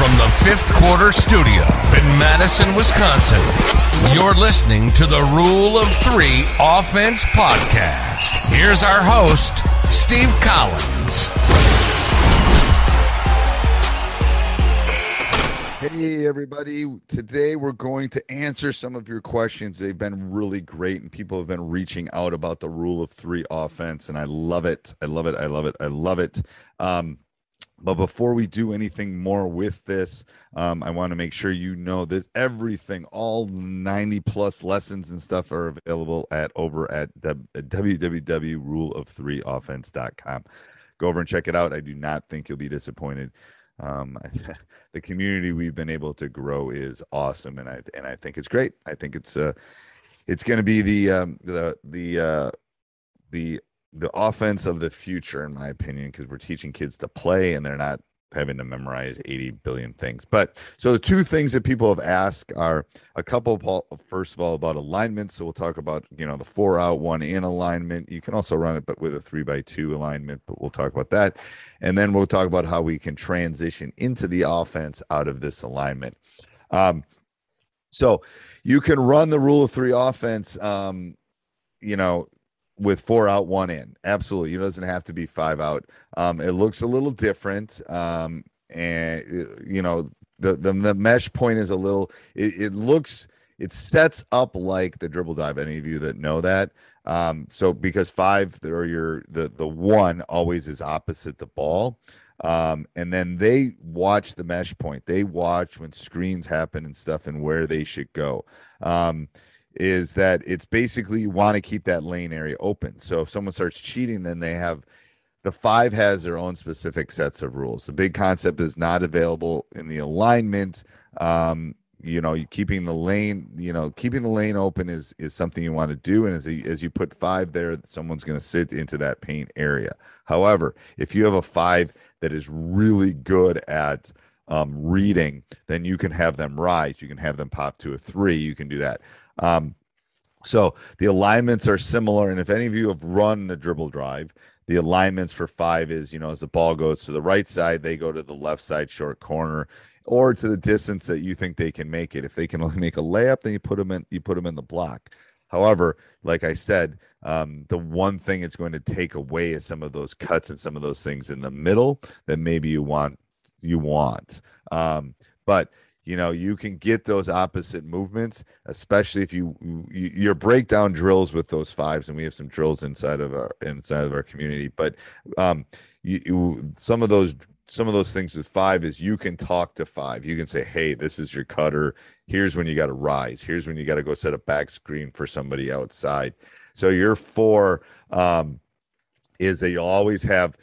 From the fifth quarter studio in Madison, Wisconsin, you're listening to the Rule of Three Offense Podcast. Here's our host, Steve Collins. Hey, everybody. Today we're going to answer some of your questions. They've been really great, and people have been reaching out about the rule of three offense, and I love it. I love it. I love it. I love it. Um, but before we do anything more with this, um, I want to make sure you know that everything, all 90 plus lessons and stuff are available at over at www.ruleof3offense.com. Go over and check it out. I do not think you'll be disappointed. Um, the community we've been able to grow is awesome, and I and I think it's great. I think it's uh, it's going to be the um, the the uh, the the offense of the future, in my opinion, because we're teaching kids to play and they're not having to memorize 80 billion things. But so the two things that people have asked are a couple of, first of all, about alignment. So we'll talk about, you know, the four out, one in alignment. You can also run it, but with a three by two alignment, but we'll talk about that. And then we'll talk about how we can transition into the offense out of this alignment. Um, so you can run the rule of three offense, um, you know, with four out, one in. Absolutely. It doesn't have to be five out. Um, it looks a little different. Um, and, uh, you know, the, the, the mesh point is a little, it, it, looks, it sets up like the dribble drive. Any of you that know that. Um, so because five or your, the, the one always is opposite the ball. Um, and then they watch the mesh point. They watch when screens happen and stuff and where they should go. Um, is that it's basically you want to keep that lane area open. So if someone starts cheating, then they have the five has their own specific sets of rules. The big concept is not available in the alignment. Um, you know, keeping the lane, you know, keeping the lane open is is something you want to do. And as a, as you put five there, someone's going to sit into that paint area. However, if you have a five that is really good at um, reading, then you can have them rise. You can have them pop to a three. You can do that. Um, so the alignments are similar. And if any of you have run the dribble drive, the alignments for five is, you know, as the ball goes to the right side, they go to the left side short corner or to the distance that you think they can make it. If they can only make a layup, then you put them in, you put them in the block. However, like I said, um, the one thing it's going to take away is some of those cuts and some of those things in the middle that maybe you want, you want. Um, but you know you can get those opposite movements especially if you, you your breakdown drills with those fives and we have some drills inside of our inside of our community. But um you, you some of those some of those things with five is you can talk to five. You can say hey this is your cutter. Here's when you got to rise. Here's when you got to go set a back screen for somebody outside. So your four um is that you'll always have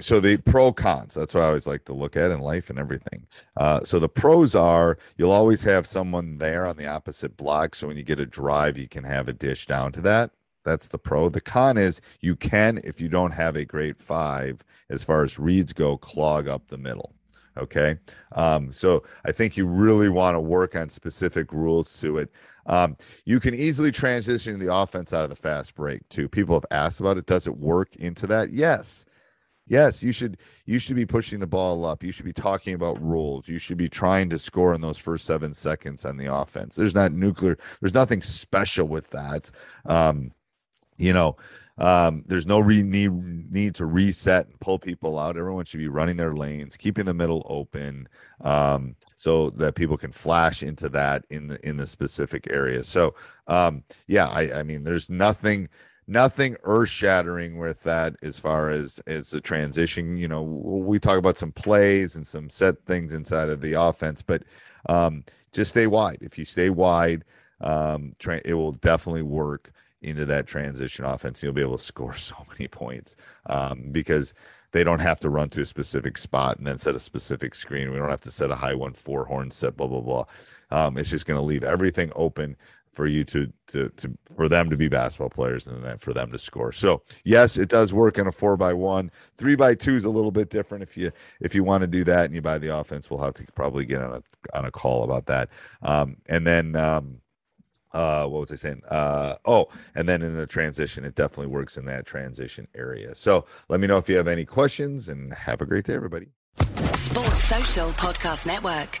so the pro cons that's what i always like to look at in life and everything uh, so the pros are you'll always have someone there on the opposite block so when you get a drive you can have a dish down to that That's the pro. The con is you can, if you don't have a great five, as far as reads go, clog up the middle. Okay. Um, so I think you really want to work on specific rules to it. Um, you can easily transition the offense out of the fast break too. People have asked about it. Does it work into that? Yes. Yes, you should you should be pushing the ball up. You should be talking about rules. You should be trying to score in those first seven seconds on the offense. There's not nuclear. There's nothing special with that. Um, you know, um, there's no re- need need to reset and pull people out. Everyone should be running their lanes, keeping the middle open, um, so that people can flash into that in the in the specific area. So, um, yeah, I, I mean, there's nothing nothing earth shattering with that as far as as the transition. You know, we talk about some plays and some set things inside of the offense, but um, just stay wide. If you stay wide, um, tra- it will definitely work into that transition offense. You'll be able to score so many points um, because they don't have to run to a specific spot and then set a specific screen. We don't have to set a high one four horn set, blah blah blah. Um, it's just going to leave everything open for you to, to to for them to be basketball players and then for them to score. So yes, it does work in a four by one. Three by two is a little bit different. If you if you want to do that and you buy the offense, we'll have to probably get on a on a call about that. Um, and then um, uh what was i saying uh oh and then in the transition it definitely works in that transition area so let me know if you have any questions and have a great day everybody Sports Social Podcast Network.